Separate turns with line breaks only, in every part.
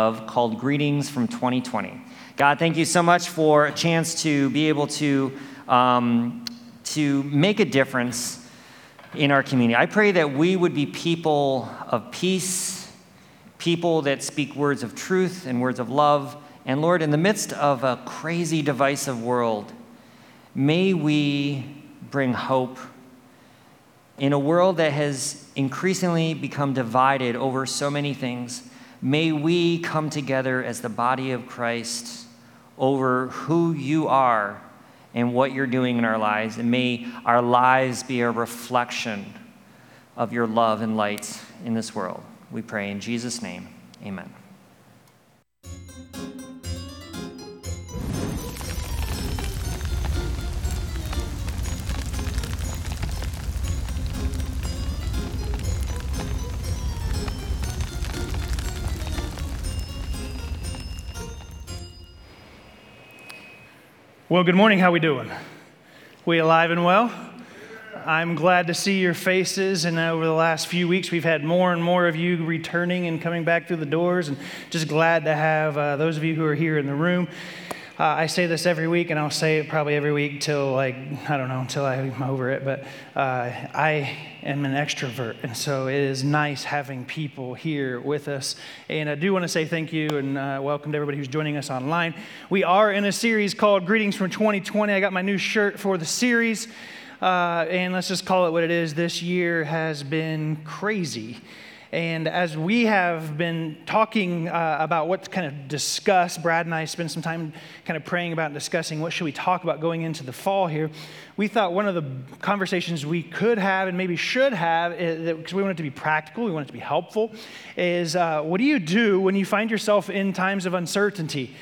of called Greetings from 2020. God, thank you so much for a chance to be able to, um, to make a difference in our community. I pray that we would be people of peace, people that speak words of truth and words of love. And Lord, in the midst of a crazy, divisive world, may we bring hope in a world that has increasingly become divided over so many things. May we come together as the body of Christ over who you are and what you're doing in our lives. And may our lives be a reflection of your love and light in this world. We pray in Jesus' name. Amen.
Well, good morning. How we doing? We alive and well? I'm glad to see your faces, and over the last few weeks, we've had more and more of you returning and coming back through the doors, and just glad to have uh, those of you who are here in the room. Uh, I say this every week, and I'll say it probably every week till like I don't know until I'm over it. But uh, I am an extrovert, and so it is nice having people here with us. And I do want to say thank you and uh, welcome to everybody who's joining us online. We are in a series called Greetings from 2020. I got my new shirt for the series, uh, and let's just call it what it is. This year has been crazy. And as we have been talking uh, about what to kind of discuss, Brad and I spent some time kind of praying about and discussing what should we talk about going into the fall here. We thought one of the conversations we could have and maybe should have, because we want it to be practical, we want it to be helpful, is uh, what do you do when you find yourself in times of uncertainty?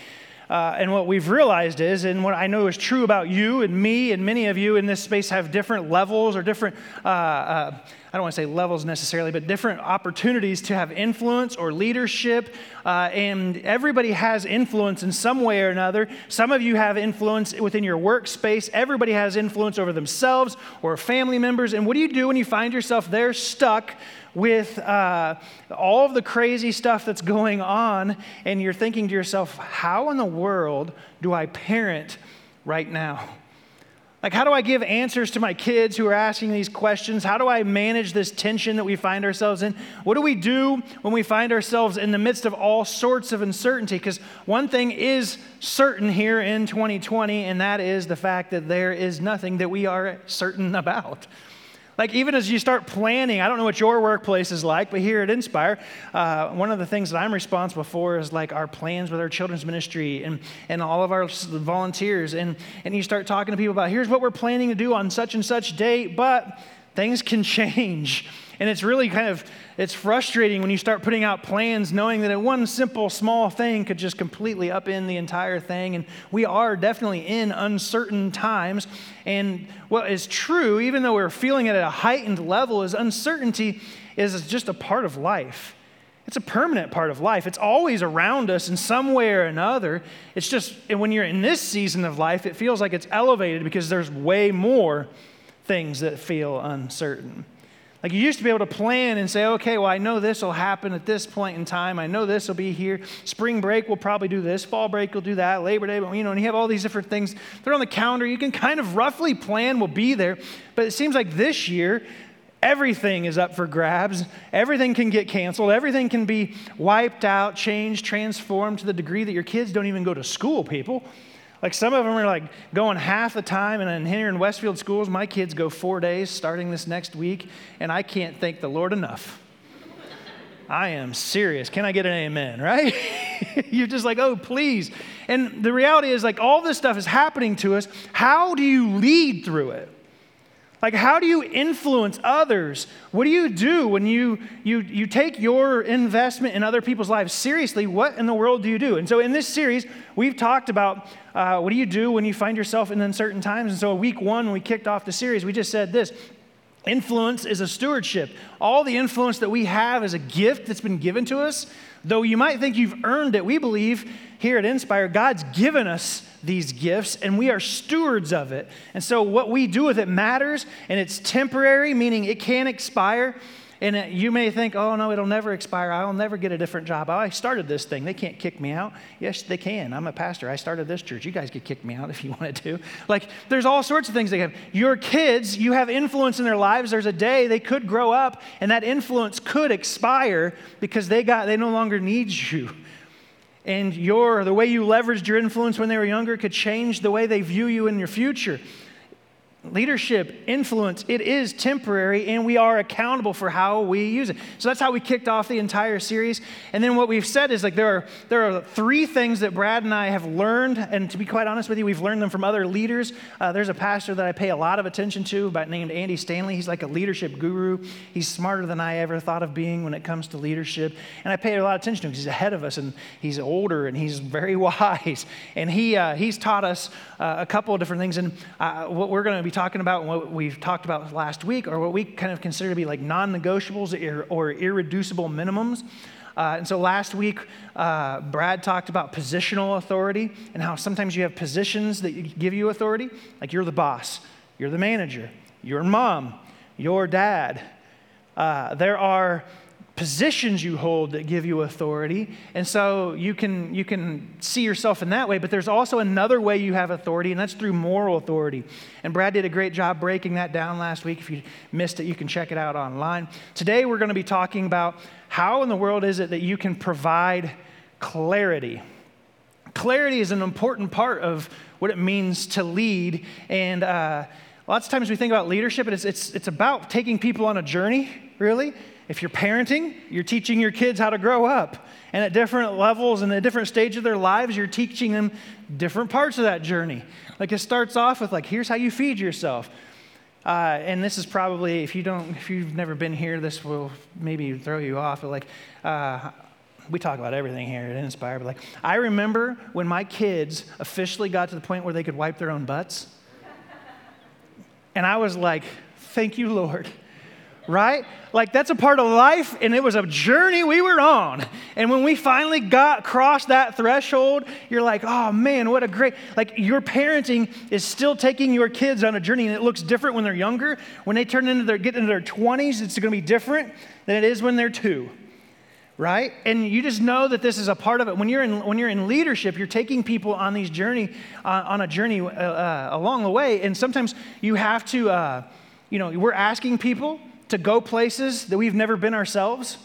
Uh, and what we've realized is, and what I know is true about you and me, and many of you in this space have different levels or different, uh, uh, I don't want to say levels necessarily, but different opportunities to have influence or leadership. Uh, and everybody has influence in some way or another. Some of you have influence within your workspace. Everybody has influence over themselves or family members. And what do you do when you find yourself there stuck with uh, all of the crazy stuff that's going on, and you're thinking to yourself, how in the world do I parent right now? Like, how do I give answers to my kids who are asking these questions? How do I manage this tension that we find ourselves in? What do we do when we find ourselves in the midst of all sorts of uncertainty? Because one thing is certain here in 2020, and that is the fact that there is nothing that we are certain about. Like, even as you start planning, I don't know what your workplace is like, but here at Inspire, uh, one of the things that I'm responsible for is like our plans with our children's ministry and, and all of our volunteers. And, and you start talking to people about here's what we're planning to do on such and such date, but things can change. And it's really kind of it's frustrating when you start putting out plans knowing that one simple small thing could just completely upend the entire thing. And we are definitely in uncertain times. And what is true, even though we're feeling it at a heightened level, is uncertainty is just a part of life. It's a permanent part of life. It's always around us in some way or another. It's just when you're in this season of life, it feels like it's elevated because there's way more things that feel uncertain. Like you used to be able to plan and say, okay, well, I know this will happen at this point in time. I know this will be here. Spring break will probably do this. Fall break will do that. Labor Day, you know, and you have all these different things. They're on the calendar. You can kind of roughly plan will be there. But it seems like this year, everything is up for grabs. Everything can get canceled. Everything can be wiped out, changed, transformed to the degree that your kids don't even go to school, people. Like some of them are like going half the time, and here in Westfield schools, my kids go four days starting this next week, and I can't thank the Lord enough. I am serious. Can I get an amen, right? You're just like, oh, please. And the reality is, like, all this stuff is happening to us. How do you lead through it? Like, how do you influence others? What do you do when you, you, you take your investment in other people's lives seriously? What in the world do you do? And so, in this series, we've talked about uh, what do you do when you find yourself in uncertain times. And so, week one, we kicked off the series, we just said this influence is a stewardship. All the influence that we have is a gift that's been given to us. Though you might think you've earned it, we believe here at Inspire, God's given us these gifts and we are stewards of it. And so what we do with it matters and it's temporary, meaning it can expire. And you may think, oh, no, it'll never expire. I'll never get a different job. Oh, I started this thing. They can't kick me out. Yes, they can. I'm a pastor. I started this church. You guys could kick me out if you wanted to. Like, there's all sorts of things they have. Your kids, you have influence in their lives. There's a day they could grow up, and that influence could expire because they, got, they no longer need you. And your, the way you leveraged your influence when they were younger could change the way they view you in your future leadership, influence, it is temporary and we are accountable for how we use it. So that's how we kicked off the entire series. And then what we've said is like there are there are three things that Brad and I have learned, and to be quite honest with you, we've learned them from other leaders. Uh, there's a pastor that I pay a lot of attention to, named Andy Stanley. He's like a leadership guru. He's smarter than I ever thought of being when it comes to leadership, and I pay a lot of attention to him because he's ahead of us and he's older and he's very wise. And he uh, he's taught us uh, a couple of different things. And uh, what we're going to be talking about and what we've talked about last week are what we kind of consider to be like non negotiables or irreducible minimums. Uh, and so last week, uh, Brad talked about positional authority and how sometimes you have positions that give you authority, like you're the boss, you're the manager, your mom, your dad. Uh, there are positions you hold that give you authority. And so you can, you can see yourself in that way, but there's also another way you have authority, and that's through moral authority. And Brad did a great job breaking that down last week. If you missed it, you can check it out online. Today, we're going to be talking about how in the world is it that you can provide clarity. Clarity is an important part of what it means to lead. And uh, lots of times we think about leadership, and it's, it's, it's about taking people on a journey, really. If you're parenting, you're teaching your kids how to grow up. And at different levels and at different stages of their lives, you're teaching them different parts of that journey. Like it starts off with like, here's how you feed yourself. Uh, and this is probably, if you don't, if you've never been here, this will maybe throw you off. But like, uh, we talk about everything here at Inspire. But like, I remember when my kids officially got to the point where they could wipe their own butts. And I was like, thank you, Lord right? Like that's a part of life, and it was a journey we were on. And when we finally got crossed that threshold, you're like, oh man, what a great like your parenting is still taking your kids on a journey, and it looks different when they're younger. When they turn into their get into their 20s, it's gonna be different than it is when they're two. Right? And you just know that this is a part of it. When you're in, when you're in leadership, you're taking people on these journey, uh, on a journey uh, uh, along the way. And sometimes you have to, uh, you know, we're asking people to go places that we've never been ourselves.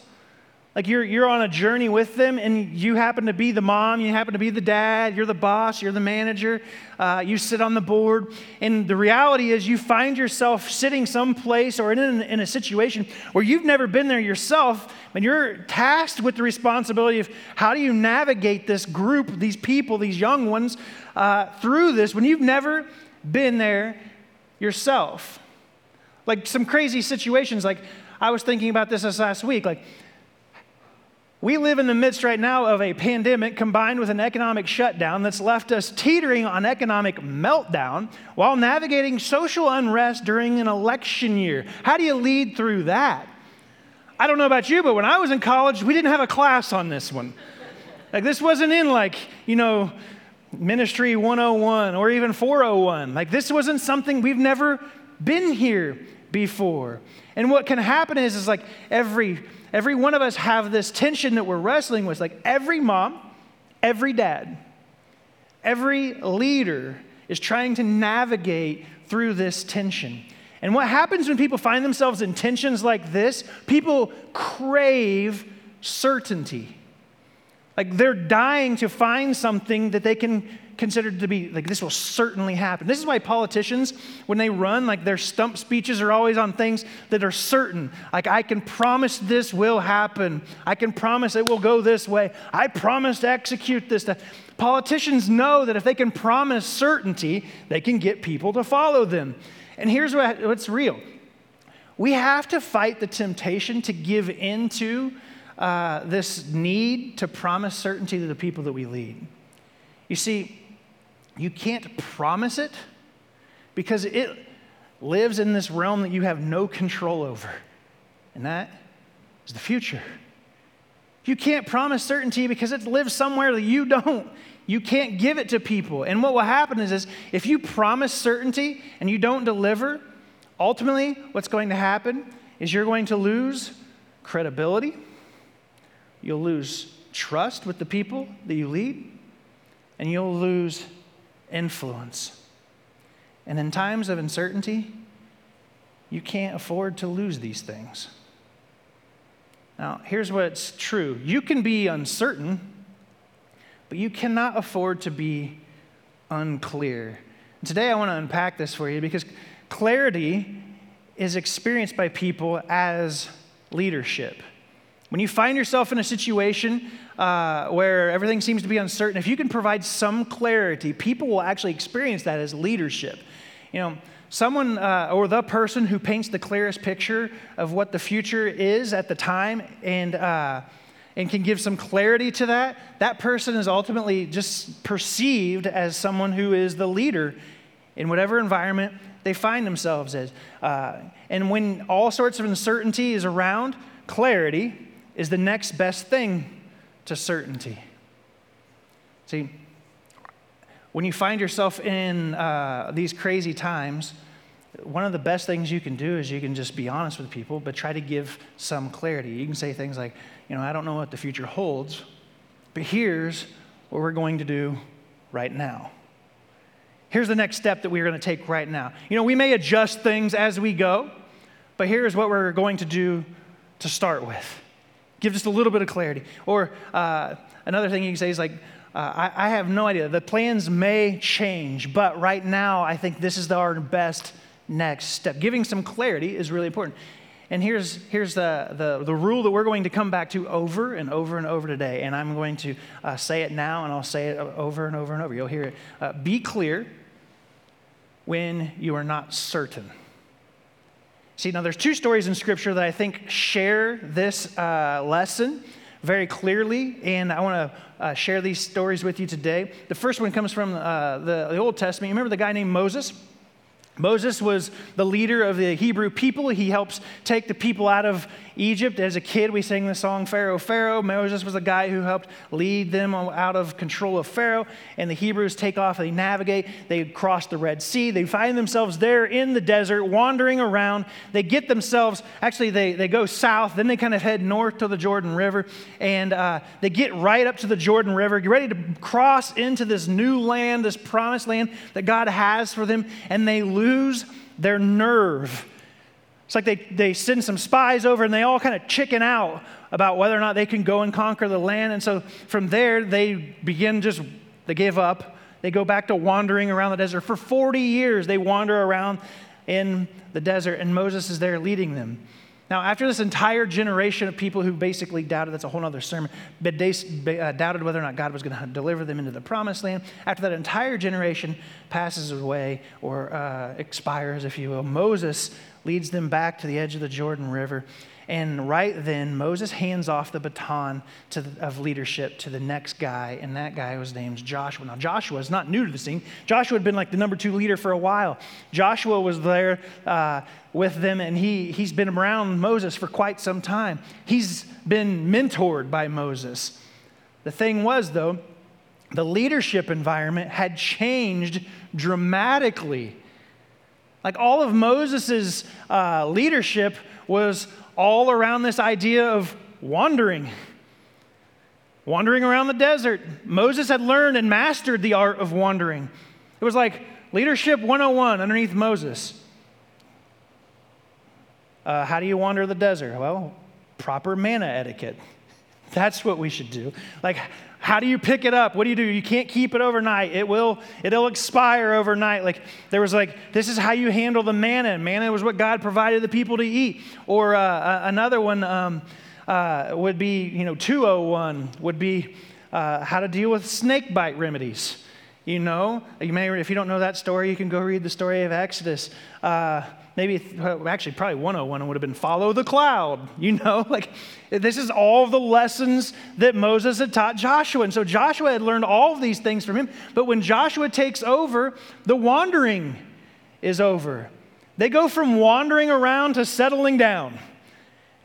Like you're, you're on a journey with them, and you happen to be the mom, you happen to be the dad, you're the boss, you're the manager, uh, you sit on the board. And the reality is, you find yourself sitting someplace or in, in a situation where you've never been there yourself, and you're tasked with the responsibility of how do you navigate this group, these people, these young ones, uh, through this when you've never been there yourself. Like some crazy situations. Like I was thinking about this this last week. Like we live in the midst right now of a pandemic combined with an economic shutdown that's left us teetering on economic meltdown while navigating social unrest during an election year. How do you lead through that? I don't know about you, but when I was in college, we didn't have a class on this one. Like, this wasn't in, like, you know, Ministry 101 or even 401. Like, this wasn't something we've never been here before. And what can happen is, is like every, every one of us have this tension that we're wrestling with. Like every mom, every dad, every leader is trying to navigate through this tension. And what happens when people find themselves in tensions like this? People crave certainty. Like they're dying to find something that they can considered to be like this will certainly happen. This is why politicians, when they run, like their stump speeches are always on things that are certain. Like, I can promise this will happen. I can promise it will go this way. I promise to execute this. Politicians know that if they can promise certainty, they can get people to follow them. And here's what, what's real we have to fight the temptation to give into uh, this need to promise certainty to the people that we lead. You see, you can't promise it because it lives in this realm that you have no control over, and that is the future. You can't promise certainty because it lives somewhere that you don't. You can't give it to people. And what will happen is, is if you promise certainty and you don't deliver, ultimately what's going to happen is you're going to lose credibility, you'll lose trust with the people that you lead, and you'll lose influence. And in times of uncertainty, you can't afford to lose these things. Now, here's what's true you can be uncertain, but you cannot afford to be unclear. Today, I want to unpack this for you because clarity is experienced by people as leadership. When you find yourself in a situation uh, where everything seems to be uncertain, if you can provide some clarity, people will actually experience that as leadership. You know, someone uh, or the person who paints the clearest picture of what the future is at the time and, uh, and can give some clarity to that, that person is ultimately just perceived as someone who is the leader in whatever environment they find themselves in. Uh, and when all sorts of uncertainty is around, clarity is the next best thing to certainty. See, when you find yourself in uh, these crazy times, one of the best things you can do is you can just be honest with people, but try to give some clarity. You can say things like, you know, I don't know what the future holds, but here's what we're going to do right now. Here's the next step that we're going to take right now. You know, we may adjust things as we go, but here's what we're going to do to start with. Give just a little bit of clarity. Or uh, another thing you can say is like, uh, I, I, have no idea. The plans may change, but right now I think this is our best next step. Giving some clarity is really important. And here's, here's the, the, the rule that we're going to come back to over and over and over today. And I'm going to uh, say it now, and I'll say it over and over and over. You'll hear it. Uh, be clear when you are not certain. See, now there's two stories in Scripture that I think share this uh, lesson very clearly, and I want to uh, share these stories with you today. The first one comes from uh, the, the Old Testament. You remember the guy named Moses? Moses was the leader of the Hebrew people. He helps take the people out of Egypt. As a kid, we sang the song Pharaoh, Pharaoh. Moses was the guy who helped lead them out of control of Pharaoh. And the Hebrews take off, they navigate, they cross the Red Sea. They find themselves there in the desert, wandering around. They get themselves, actually, they, they go south, then they kind of head north to the Jordan River. And uh, they get right up to the Jordan River, get ready to cross into this new land, this promised land that God has for them. And they lose their nerve it's like they, they send some spies over and they all kind of chicken out about whether or not they can go and conquer the land. And so from there, they begin just, they give up. They go back to wandering around the desert. For 40 years, they wander around in the desert, and Moses is there leading them. Now, after this entire generation of people who basically doubted, that's a whole other sermon, but they uh, doubted whether or not God was going to deliver them into the promised land, after that entire generation passes away or uh, expires, if you will, Moses leads them back to the edge of the Jordan River. And right then, Moses hands off the baton the, of leadership to the next guy, and that guy was named Joshua. Now, Joshua is not new to the scene. Joshua had been like the number two leader for a while. Joshua was there uh, with them, and he, he's been around Moses for quite some time. He's been mentored by Moses. The thing was, though, the leadership environment had changed dramatically like all of Moses' uh, leadership was all around this idea of wandering, wandering around the desert. Moses had learned and mastered the art of wandering. It was like leadership 101 underneath Moses. Uh, how do you wander the desert? Well, proper manna etiquette. That's what we should do. Like, how do you pick it up? What do you do? You can't keep it overnight. It will it'll expire overnight. Like there was like this is how you handle the manna. Manna was what God provided the people to eat. Or uh, another one um, uh, would be you know 201 would be uh, how to deal with snake bite remedies. You know, you may if you don't know that story, you can go read the story of Exodus. Uh, maybe actually probably 101 would have been follow the cloud you know like this is all the lessons that moses had taught joshua and so joshua had learned all of these things from him but when joshua takes over the wandering is over they go from wandering around to settling down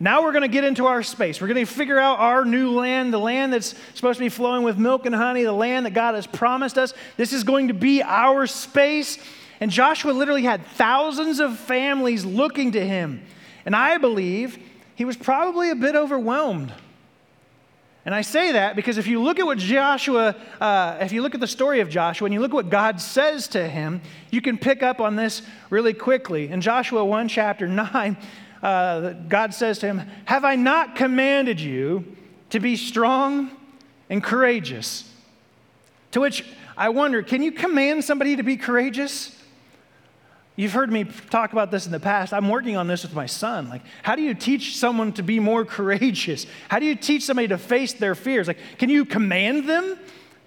now we're going to get into our space. We're going to figure out our new land, the land that's supposed to be flowing with milk and honey, the land that God has promised us. This is going to be our space. And Joshua literally had thousands of families looking to him. And I believe he was probably a bit overwhelmed. And I say that because if you look at what Joshua, uh, if you look at the story of Joshua and you look at what God says to him, you can pick up on this really quickly. In Joshua 1, chapter 9, uh, God says to him, Have I not commanded you to be strong and courageous? To which I wonder, can you command somebody to be courageous? You've heard me talk about this in the past. I'm working on this with my son. Like, how do you teach someone to be more courageous? How do you teach somebody to face their fears? Like, can you command them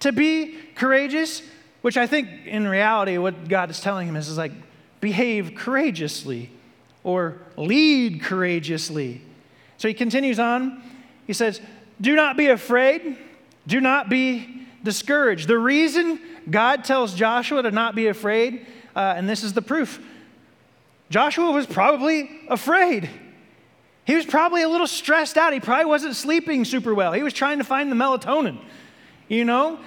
to be courageous? Which I think in reality, what God is telling him is, is like, behave courageously or lead courageously. So he continues on. He says, Do not be afraid, do not be discouraged. The reason God tells Joshua to not be afraid uh, and this is the proof. Joshua was probably afraid. He was probably a little stressed out. He probably wasn't sleeping super well. He was trying to find the melatonin, you know?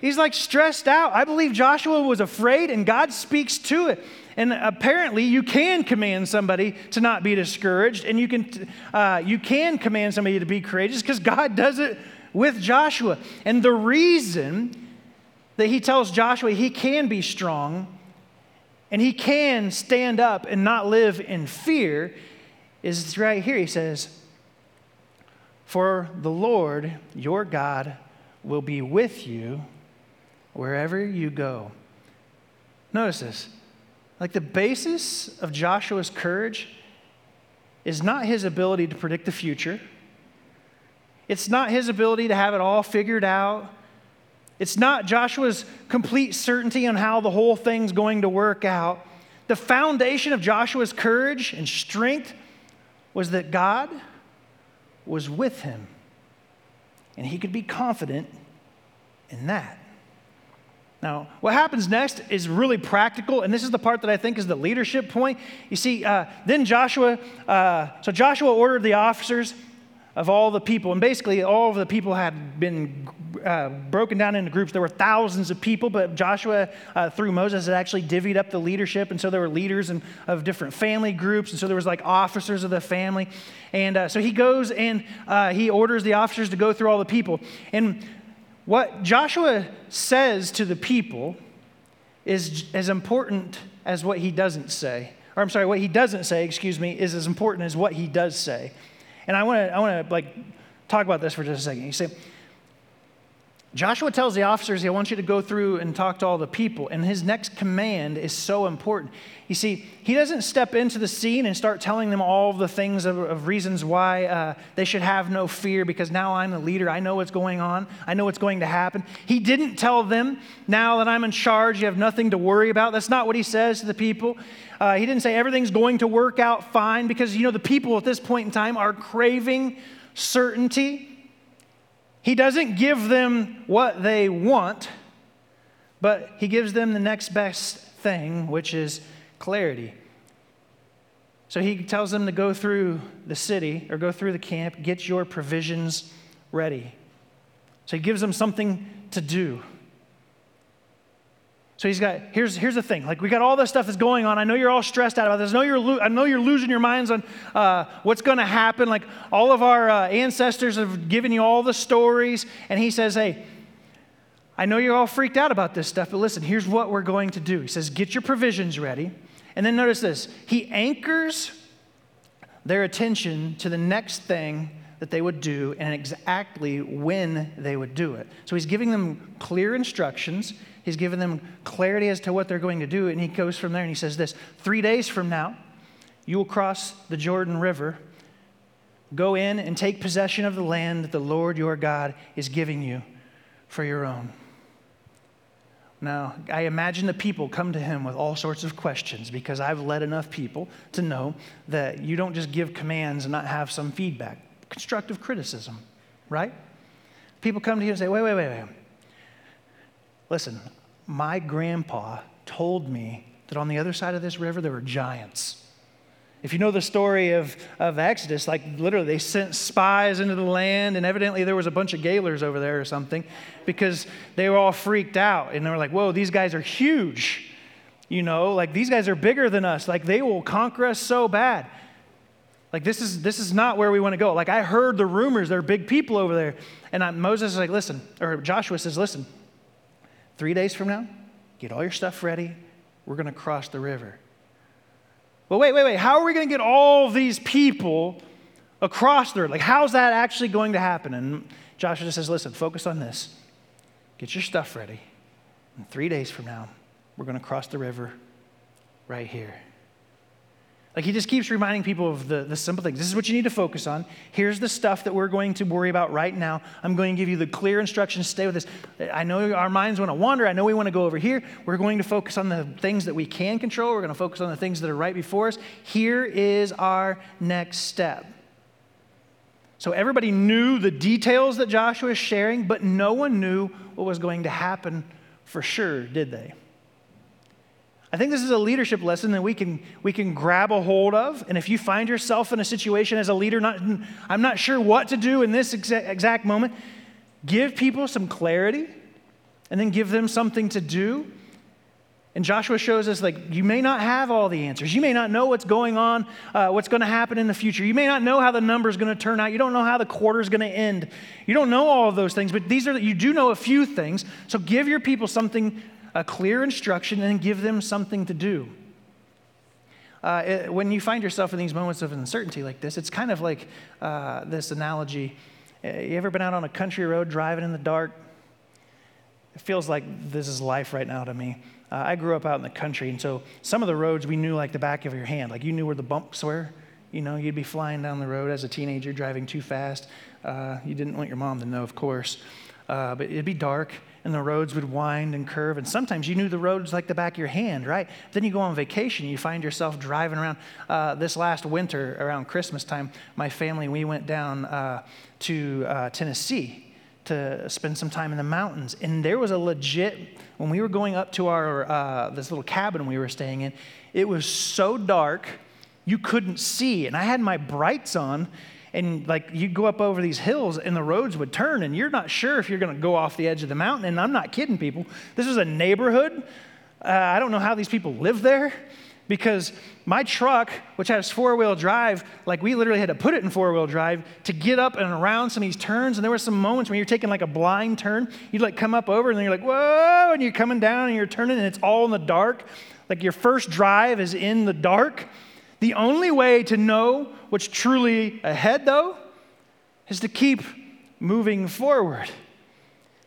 He's like stressed out. I believe Joshua was afraid, and God speaks to it. And apparently, you can command somebody to not be discouraged, and you can, uh, you can command somebody to be courageous because God does it with Joshua. And the reason that he tells Joshua he can be strong and he can stand up and not live in fear is right here. He says, For the Lord your God will be with you wherever you go. Notice this. Like the basis of Joshua's courage is not his ability to predict the future. It's not his ability to have it all figured out. It's not Joshua's complete certainty on how the whole thing's going to work out. The foundation of Joshua's courage and strength was that God was with him. And he could be confident in that. Now, what happens next is really practical, and this is the part that I think is the leadership point. You see, uh, then Joshua, uh, so Joshua ordered the officers of all the people. And basically, all of the people had been uh, broken down into groups. There were thousands of people, but Joshua, uh, through Moses, had actually divvied up the leadership. And so there were leaders in, of different family groups. And so there was like officers of the family. And uh, so he goes and uh, he orders the officers to go through all the people. And what Joshua says to the people is as important as what he doesn't say. Or I'm sorry, what he doesn't say, excuse me, is as important as what he does say. And I want to I want to like talk about this for just a second. You say Joshua tells the officers he wants you to go through and talk to all the people, and his next command is so important. You see, he doesn't step into the scene and start telling them all the things of, of reasons why uh, they should have no fear because now I'm the leader. I know what's going on, I know what's going to happen. He didn't tell them, now that I'm in charge, you have nothing to worry about. That's not what he says to the people. Uh, he didn't say everything's going to work out fine because, you know, the people at this point in time are craving certainty. He doesn't give them what they want, but he gives them the next best thing, which is clarity. So he tells them to go through the city or go through the camp, get your provisions ready. So he gives them something to do. So he's got, here's, here's the thing. Like, we got all this stuff that's going on. I know you're all stressed out about this. I know you're, lo- I know you're losing your minds on uh, what's going to happen. Like, all of our uh, ancestors have given you all the stories. And he says, hey, I know you're all freaked out about this stuff, but listen, here's what we're going to do. He says, get your provisions ready. And then notice this he anchors their attention to the next thing that they would do and exactly when they would do it. So he's giving them clear instructions. He's given them clarity as to what they're going to do. And he goes from there and he says this Three days from now, you will cross the Jordan River, go in and take possession of the land that the Lord your God is giving you for your own. Now, I imagine the people come to him with all sorts of questions because I've led enough people to know that you don't just give commands and not have some feedback. Constructive criticism, right? People come to you and say, wait, wait, wait, wait. Listen, my grandpa told me that on the other side of this river there were giants. If you know the story of, of Exodus, like literally they sent spies into the land, and evidently there was a bunch of Gaylors over there or something because they were all freaked out. And they were like, whoa, these guys are huge. You know, like these guys are bigger than us. Like they will conquer us so bad. Like, this is, this is not where we want to go. Like, I heard the rumors, there are big people over there. And I, Moses is like, listen, or Joshua says, listen, three days from now, get all your stuff ready. We're going to cross the river. Well, wait, wait, wait. How are we going to get all these people across the river? Like, how's that actually going to happen? And Joshua just says, listen, focus on this. Get your stuff ready. And three days from now, we're going to cross the river right here. Like he just keeps reminding people of the, the simple things. This is what you need to focus on. Here's the stuff that we're going to worry about right now. I'm going to give you the clear instructions. Stay with this. I know our minds want to wander. I know we want to go over here. We're going to focus on the things that we can control. We're going to focus on the things that are right before us. Here is our next step. So everybody knew the details that Joshua is sharing, but no one knew what was going to happen for sure, did they? I think this is a leadership lesson that we can, we can grab a hold of. And if you find yourself in a situation as a leader, not, I'm not sure what to do in this exa- exact moment, give people some clarity and then give them something to do. And Joshua shows us, like, you may not have all the answers. You may not know what's going on, uh, what's going to happen in the future. You may not know how the number is going to turn out. You don't know how the quarter is going to end. You don't know all of those things, but these are, you do know a few things. So give your people something a clear instruction and give them something to do. Uh, it, when you find yourself in these moments of uncertainty like this, it's kind of like uh, this analogy. Uh, you ever been out on a country road driving in the dark? It feels like this is life right now to me. Uh, I grew up out in the country, and so some of the roads we knew like the back of your hand. Like you knew where the bumps were. You know, you'd be flying down the road as a teenager, driving too fast. Uh, you didn't want your mom to know, of course. Uh, but it'd be dark, and the roads would wind and curve. And sometimes you knew the roads like the back of your hand, right? Then you go on vacation, you find yourself driving around. Uh, this last winter, around Christmas time, my family, we went down uh, to uh, Tennessee to spend some time in the mountains. And there was a legit, when we were going up to our, uh, this little cabin we were staying in, it was so dark, you couldn't see. And I had my brights on, and like you go up over these hills and the roads would turn and you're not sure if you're going to go off the edge of the mountain. And i'm not kidding people. This is a neighborhood. Uh, i don't know how these people live there because my truck which has four-wheel drive like we literally had to put it in four-wheel drive to get up and around some of these turns. And there were some moments when you're taking like a blind turn you'd like come up over and then you're like whoa and you're coming down and you're turning and it's all in the dark. Like your first drive is in the dark the only way to know what's truly ahead, though, is to keep moving forward.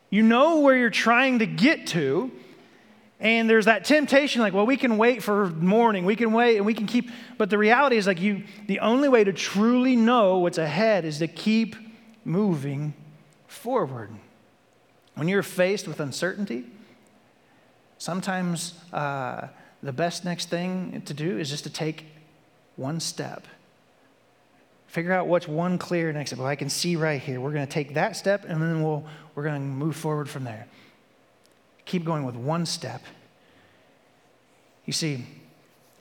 You know where you're trying to get to, and there's that temptation like, well, we can wait for morning, we can wait, and we can keep. But the reality is, like, you, the only way to truly know what's ahead is to keep moving forward. When you're faced with uncertainty, sometimes uh, the best next thing to do is just to take one step. Figure out what's one clear next step. Well, I can see right here. We're going to take that step and then we'll, we're going to move forward from there. Keep going with one step. You see,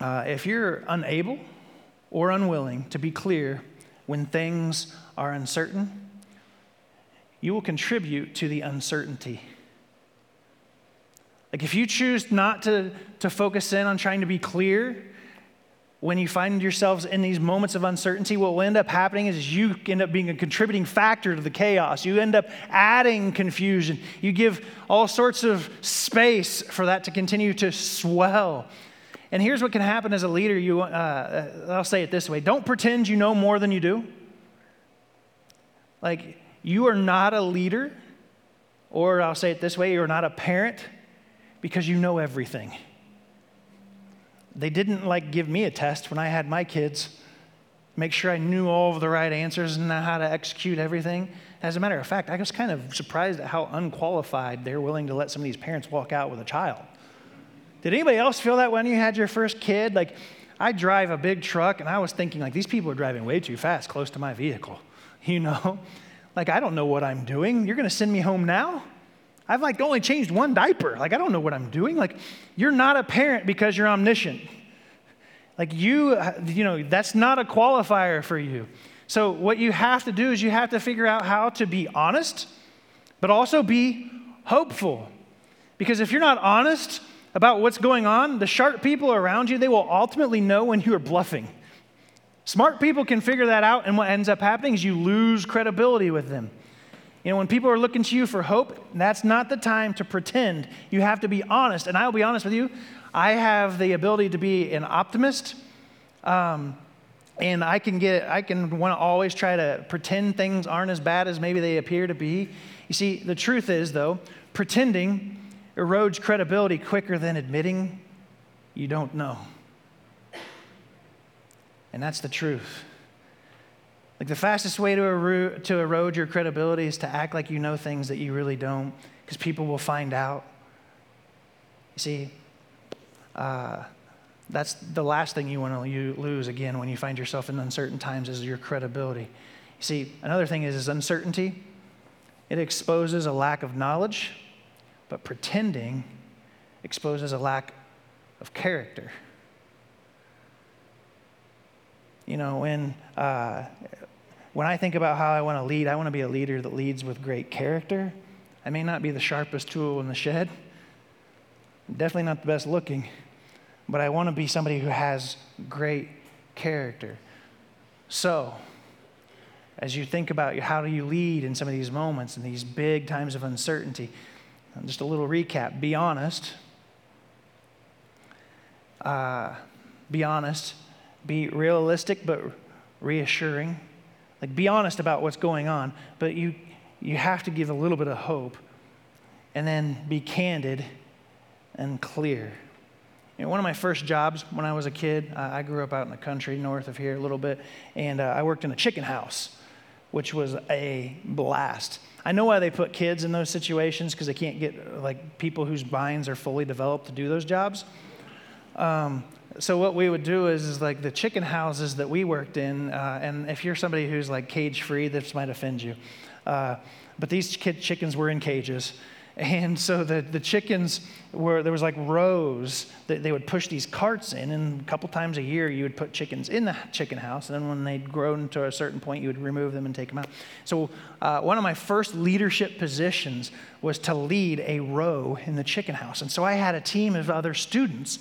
uh, if you're unable or unwilling to be clear when things are uncertain, you will contribute to the uncertainty. Like if you choose not to, to focus in on trying to be clear, when you find yourselves in these moments of uncertainty, what will end up happening is you end up being a contributing factor to the chaos. You end up adding confusion. You give all sorts of space for that to continue to swell. And here's what can happen as a leader. You, uh, I'll say it this way don't pretend you know more than you do. Like, you are not a leader, or I'll say it this way you're not a parent because you know everything. They didn't like give me a test when I had my kids, make sure I knew all of the right answers and how to execute everything. As a matter of fact, I was kind of surprised at how unqualified they're willing to let some of these parents walk out with a child. Did anybody else feel that when you had your first kid? Like, I drive a big truck, and I was thinking, like, these people are driving way too fast close to my vehicle. You know? Like, I don't know what I'm doing. You're to send me home now? I've like only changed one diaper. Like, I don't know what I'm doing. Like, you're not a parent because you're omniscient. Like, you, you know, that's not a qualifier for you. So, what you have to do is you have to figure out how to be honest, but also be hopeful. Because if you're not honest about what's going on, the sharp people around you, they will ultimately know when you are bluffing. Smart people can figure that out, and what ends up happening is you lose credibility with them. You know, when people are looking to you for hope, that's not the time to pretend. You have to be honest. And I'll be honest with you, I have the ability to be an optimist. Um, and I can get, I can want to always try to pretend things aren't as bad as maybe they appear to be. You see, the truth is, though, pretending erodes credibility quicker than admitting you don't know. And that's the truth. Like the fastest way to, erode, to erode your credibility is to act like you know things that you really don't, because people will find out. You see, uh, that's the last thing you want to lose again when you find yourself in uncertain times is your credibility. You see, another thing is, is uncertainty. It exposes a lack of knowledge, but pretending exposes a lack of character. You know, when, uh, when I think about how I want to lead, I want to be a leader that leads with great character. I may not be the sharpest tool in the shed, definitely not the best looking, but I want to be somebody who has great character. So, as you think about how do you lead in some of these moments and these big times of uncertainty, just a little recap be honest. Uh, be honest be realistic but reassuring. Like, be honest about what's going on, but you, you have to give a little bit of hope and then be candid and clear. You know, one of my first jobs when I was a kid, uh, I grew up out in the country north of here a little bit, and uh, I worked in a chicken house, which was a blast. I know why they put kids in those situations because they can't get like people whose minds are fully developed to do those jobs. Um, so what we would do is, is like the chicken houses that we worked in, uh, and if you're somebody who's like cage free, this might offend you. Uh, but these kid chickens were in cages. And so the, the chickens were, there was like rows that they would push these carts in, and a couple times a year you would put chickens in the chicken house, and then when they'd grown to a certain point, you would remove them and take them out. So uh, one of my first leadership positions was to lead a row in the chicken house. And so I had a team of other students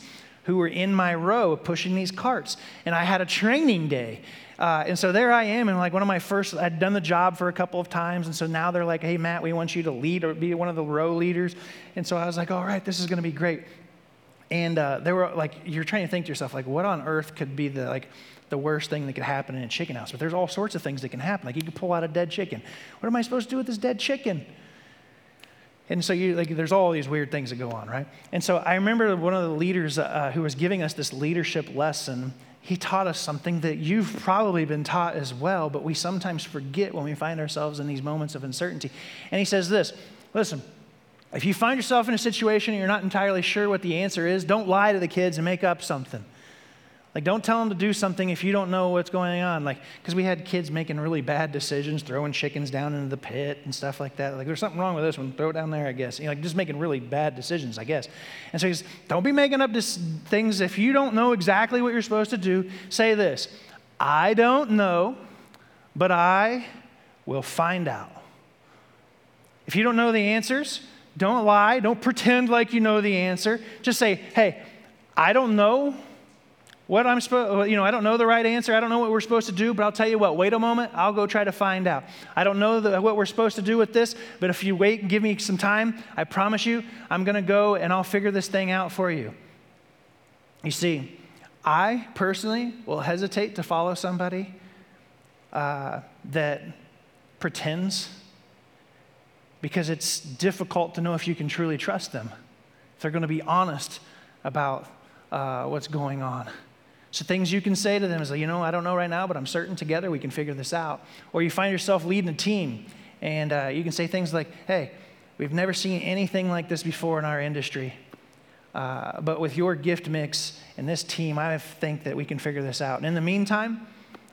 who were in my row pushing these carts. And I had a training day. Uh, and so there I am, and like one of my first, I'd done the job for a couple of times, and so now they're like, hey, Matt, we want you to lead or be one of the row leaders. And so I was like, all right, this is going to be great. And uh, they were like, you're trying to think to yourself, like, what on earth could be the, like, the worst thing that could happen in a chicken house? But there's all sorts of things that can happen. Like, you could pull out a dead chicken. What am I supposed to do with this dead chicken? And so you, like, there's all these weird things that go on, right? And so I remember one of the leaders uh, who was giving us this leadership lesson. He taught us something that you've probably been taught as well, but we sometimes forget when we find ourselves in these moments of uncertainty. And he says this listen, if you find yourself in a situation and you're not entirely sure what the answer is, don't lie to the kids and make up something. Like, don't tell them to do something if you don't know what's going on. Like, because we had kids making really bad decisions, throwing chickens down into the pit and stuff like that. Like, there's something wrong with this one. Throw it down there, I guess. You know, like, just making really bad decisions, I guess. And so he he's, don't be making up this things if you don't know exactly what you're supposed to do. Say this I don't know, but I will find out. If you don't know the answers, don't lie. Don't pretend like you know the answer. Just say, hey, I don't know what I'm supposed, you know, I don't know the right answer. I don't know what we're supposed to do, but I'll tell you what, wait a moment. I'll go try to find out. I don't know the, what we're supposed to do with this, but if you wait and give me some time, I promise you, I'm going to go and I'll figure this thing out for you. You see, I personally will hesitate to follow somebody uh, that pretends because it's difficult to know if you can truly trust them. If they're going to be honest about uh, what's going on. So, things you can say to them is, you know, I don't know right now, but I'm certain together we can figure this out. Or you find yourself leading a team, and uh, you can say things like, hey, we've never seen anything like this before in our industry. Uh, but with your gift mix and this team, I think that we can figure this out. And in the meantime,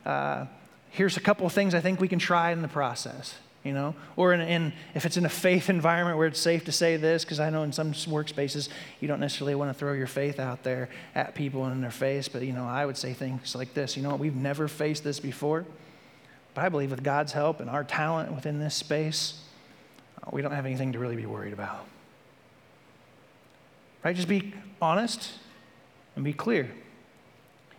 uh, here's a couple of things I think we can try in the process you know? Or in, in, if it's in a faith environment where it's safe to say this, because I know in some workspaces you don't necessarily want to throw your faith out there at people and in their face, but, you know, I would say things like this, you know what, we've never faced this before, but I believe with God's help and our talent within this space, uh, we don't have anything to really be worried about. Right? Just be honest and be clear.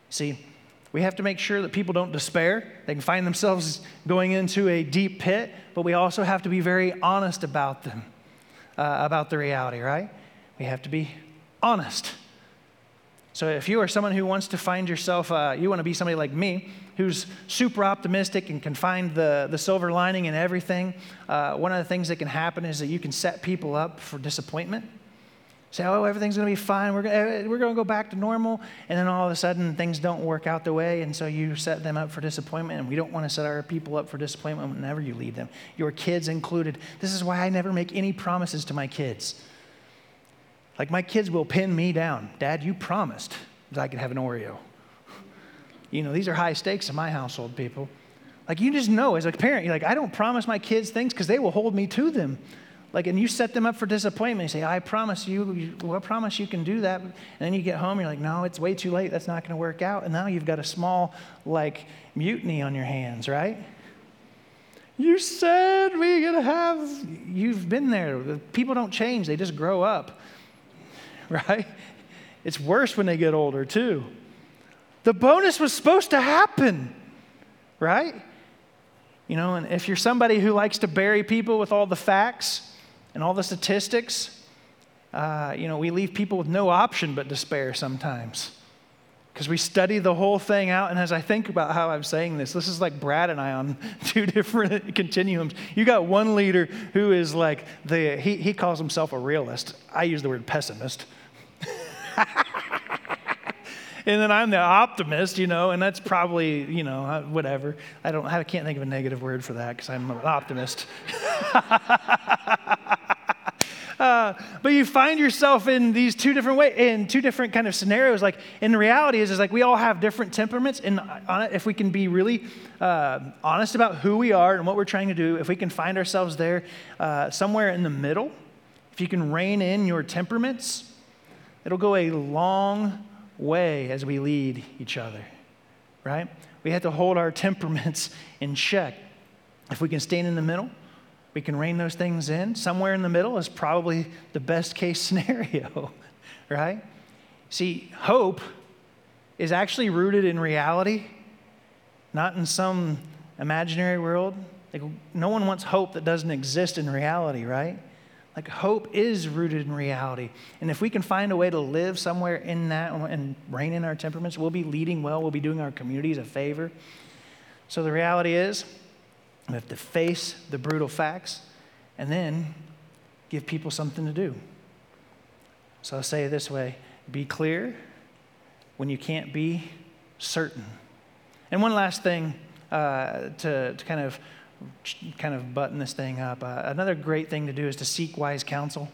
See, We have to make sure that people don't despair. They can find themselves going into a deep pit, but we also have to be very honest about them, uh, about the reality, right? We have to be honest. So if you are someone who wants to find yourself, uh, you want to be somebody like me, who's super optimistic and can find the, the silver lining in everything, uh, one of the things that can happen is that you can set people up for disappointment. Say, oh, everything's going to be fine. We're going eh, we're to go back to normal. And then all of a sudden, things don't work out the way. And so you set them up for disappointment. And we don't want to set our people up for disappointment whenever you lead them, your kids included. This is why I never make any promises to my kids. Like, my kids will pin me down. Dad, you promised that I could have an Oreo. You know, these are high stakes in my household, people. Like, you just know as a parent, you're like, I don't promise my kids things because they will hold me to them. Like, and you set them up for disappointment. You say, I promise you, you well, I promise you can do that. And then you get home, you're like, no, it's way too late. That's not going to work out. And now you've got a small, like, mutiny on your hands, right? You said we're going to have, you've been there. People don't change, they just grow up, right? It's worse when they get older, too. The bonus was supposed to happen, right? You know, and if you're somebody who likes to bury people with all the facts, and all the statistics, uh, you know, we leave people with no option but despair sometimes. Because we study the whole thing out, and as I think about how I'm saying this, this is like Brad and I on two different continuums. You got one leader who is like the, he, he calls himself a realist. I use the word pessimist. and then I'm the optimist, you know, and that's probably, you know, uh, whatever. I don't, I can't think of a negative word for that because I'm an optimist. Uh, but you find yourself in these two different ways, in two different kind of scenarios. Like in reality is, is like we all have different temperaments. And if we can be really uh, honest about who we are and what we're trying to do, if we can find ourselves there uh, somewhere in the middle, if you can rein in your temperaments, it'll go a long way as we lead each other, right? We have to hold our temperaments in check. If we can stand in the middle, we can rein those things in. Somewhere in the middle is probably the best case scenario, right? See, hope is actually rooted in reality, not in some imaginary world. Like, no one wants hope that doesn't exist in reality, right? Like, hope is rooted in reality. And if we can find a way to live somewhere in that and rein in our temperaments, we'll be leading well, we'll be doing our communities a favor. So, the reality is, we have to face the brutal facts and then give people something to do. So I'll say it this way be clear when you can't be certain. And one last thing uh, to, to kind of kind of button this thing up. Uh, another great thing to do is to seek wise counsel.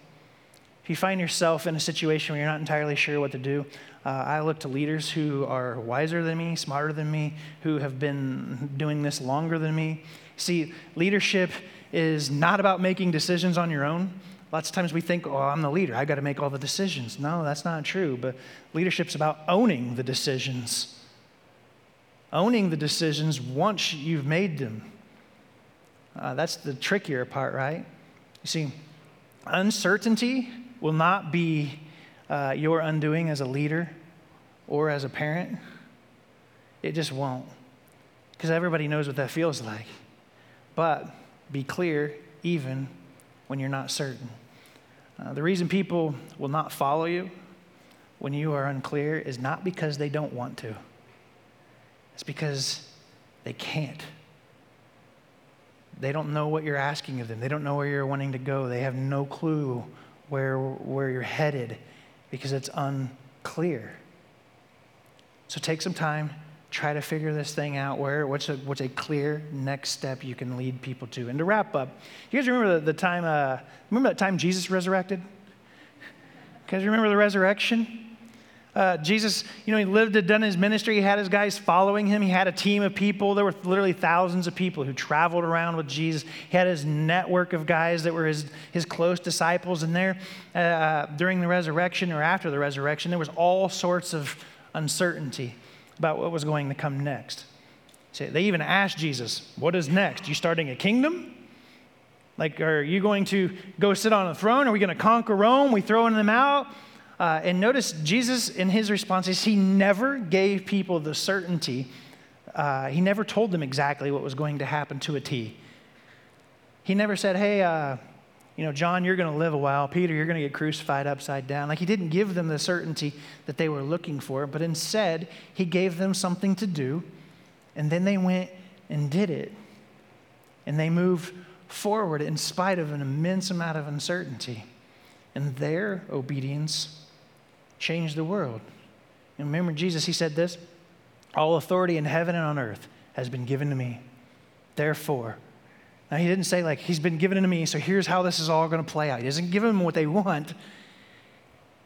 If you find yourself in a situation where you're not entirely sure what to do, uh, I look to leaders who are wiser than me, smarter than me, who have been doing this longer than me. See, leadership is not about making decisions on your own. Lots of times we think, oh, I'm the leader. I got to make all the decisions. No, that's not true. But leadership's about owning the decisions. Owning the decisions once you've made them. Uh, that's the trickier part, right? You see, uncertainty will not be uh, your undoing as a leader or as a parent. It just won't. Because everybody knows what that feels like. But be clear even when you're not certain. Uh, the reason people will not follow you when you are unclear is not because they don't want to, it's because they can't. They don't know what you're asking of them. They don't know where you're wanting to go. They have no clue where, where you're headed because it's unclear. So take some time, try to figure this thing out where what's a, what's a clear next step you can lead people to? And to wrap up you guys remember the, the time uh, remember that time jesus resurrected? You guys remember the resurrection? Uh, jesus you know he lived had done his ministry he had his guys following him he had a team of people. There were literally thousands of people who traveled around with jesus. He had his network of guys that were his, his close disciples. And there uh, during the resurrection or after the resurrection there was all sorts of uncertainty about what was going to come next. See, they even asked Jesus, What is next? You starting a kingdom? Like, are you going to go sit on a throne? Are we going to conquer Rome? We throwing them out? Uh, and notice Jesus, in his responses, he never gave people the certainty. Uh, he never told them exactly what was going to happen to a T. He never said, hey, uh, you know, John, you're going to live a while. Peter, you're going to get crucified upside down. Like he didn't give them the certainty that they were looking for, but instead, he gave them something to do, and then they went and did it. And they moved forward in spite of an immense amount of uncertainty. And their obedience changed the world. And remember, Jesus, he said this All authority in heaven and on earth has been given to me. Therefore, now, he didn't say, like, he's been given to me, so here's how this is all going to play out. He doesn't give them what they want,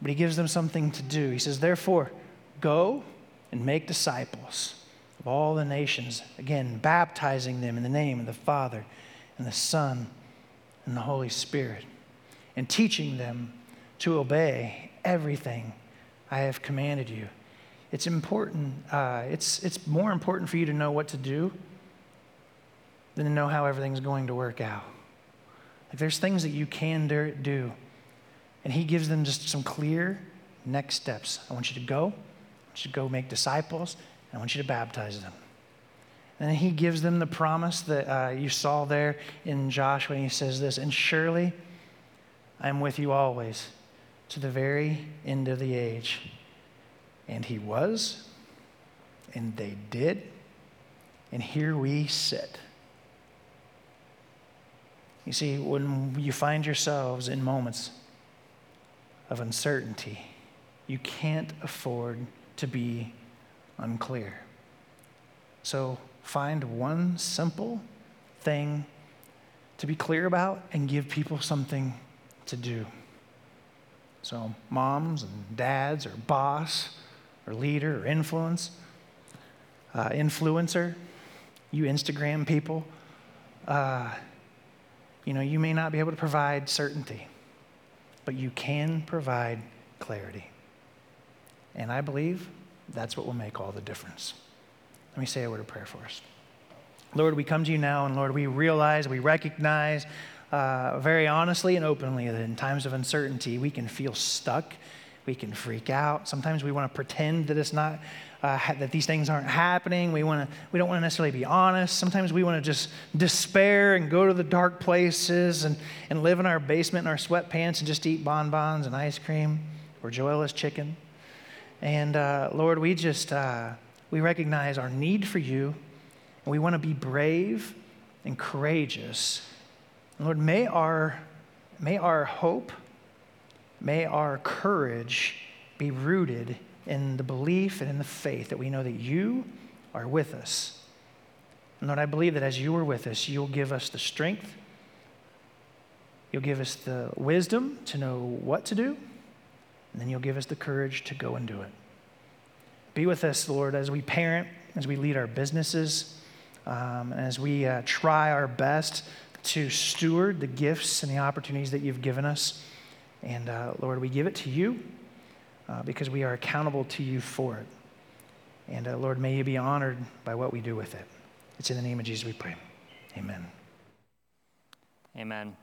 but he gives them something to do. He says, therefore, go and make disciples of all the nations. Again, baptizing them in the name of the Father and the Son and the Holy Spirit, and teaching them to obey everything I have commanded you. It's important, uh, it's, it's more important for you to know what to do than to know how everything's going to work out. Like there's things that you can do. And he gives them just some clear next steps. I want you to go, I want you to go make disciples, and I want you to baptize them. And then he gives them the promise that uh, you saw there in Joshua. When he says this, and surely I am with you always to the very end of the age. And he was, and they did, and here we sit. You see, when you find yourselves in moments of uncertainty, you can't afford to be unclear. So find one simple thing to be clear about and give people something to do. So, moms and dads, or boss, or leader, or influence, uh, influencer, you Instagram people. Uh, you know, you may not be able to provide certainty, but you can provide clarity. And I believe that's what will make all the difference. Let me say a word of prayer for us. Lord, we come to you now, and Lord, we realize, we recognize uh, very honestly and openly that in times of uncertainty, we can feel stuck, we can freak out. Sometimes we want to pretend that it's not uh, that these things aren't happening. We, wanna, we don't want to necessarily be honest. Sometimes we want to just despair and go to the dark places and, and live in our basement in our sweatpants and just eat bonbons and ice cream or Joella's chicken. And uh, Lord, we just, uh, we recognize our need for you and we want to be brave and courageous. And Lord, may our, may our hope, may our courage be rooted in the belief and in the faith that we know that you are with us. And Lord, I believe that as you are with us, you'll give us the strength, you'll give us the wisdom to know what to do, and then you'll give us the courage to go and do it. Be with us, Lord, as we parent, as we lead our businesses, um, as we uh, try our best to steward the gifts and the opportunities that you've given us. And uh, Lord, we give it to you uh, because we are accountable to you for it. And uh, Lord, may you be honored by what we do with it. It's in the name of Jesus we pray. Amen.
Amen.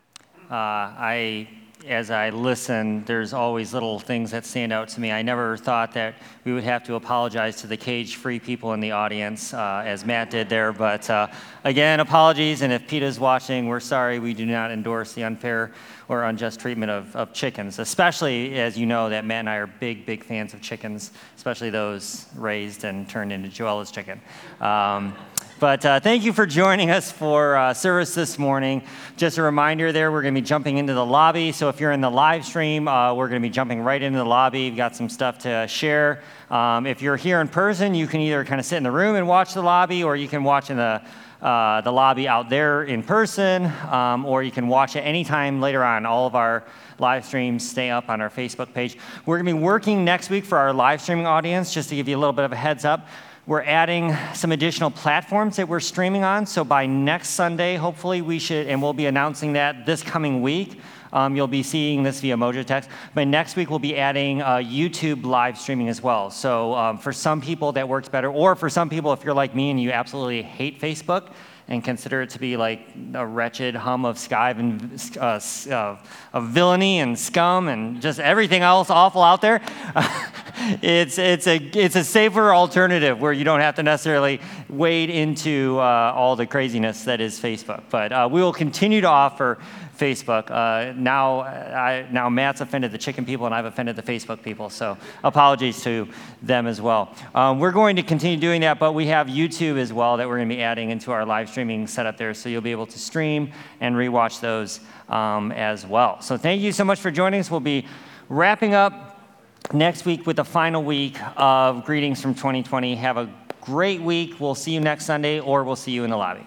Uh, I, as I listen, there's always little things that stand out to me. I never thought that we would have to apologize to the cage free people in the audience, uh, as Matt did there. But uh, again, apologies. And if PETA's watching, we're sorry. We do not endorse the unfair or unjust treatment of, of chickens, especially as you know that Matt and I are big, big fans of chickens, especially those raised and turned into Joella's chicken. Um, but uh, thank you for joining us for uh, service this morning. Just a reminder there, we're going to be jumping into the lobby. So if you're in the live stream, uh, we're going to be jumping right into the lobby. We've got some stuff to share. Um, if you're here in person, you can either kind of sit in the room and watch the lobby, or you can watch in the uh, the lobby out there in person, um, or you can watch it anytime later on. All of our live streams stay up on our Facebook page. We're going to be working next week for our live streaming audience, just to give you a little bit of a heads up. We're adding some additional platforms that we're streaming on. So by next Sunday, hopefully, we should, and we'll be announcing that this coming week. Um, you'll be seeing this via Mojo. But next week, we'll be adding uh, YouTube live streaming as well. So um, for some people, that works better. Or for some people, if you're like me and you absolutely hate Facebook, and consider it to be like a wretched hum of sky and uh, uh, of villainy and scum and just everything else awful out there. it's, it's, a, it's a safer alternative where you don't have to necessarily wade into uh, all the craziness that is Facebook. But uh, we will continue to offer Facebook. Uh, now, I, now Matt's offended the chicken people, and I've offended the Facebook people. So apologies to them as well. Um, we're going to continue doing that, but we have YouTube as well that we're going to be adding into our live streaming setup there, so you'll be able to stream and rewatch those um, as well. So thank you so much for joining us. We'll be wrapping up next week with the final week of greetings from 2020. Have a great week. We'll see you next Sunday, or we'll see you in the lobby.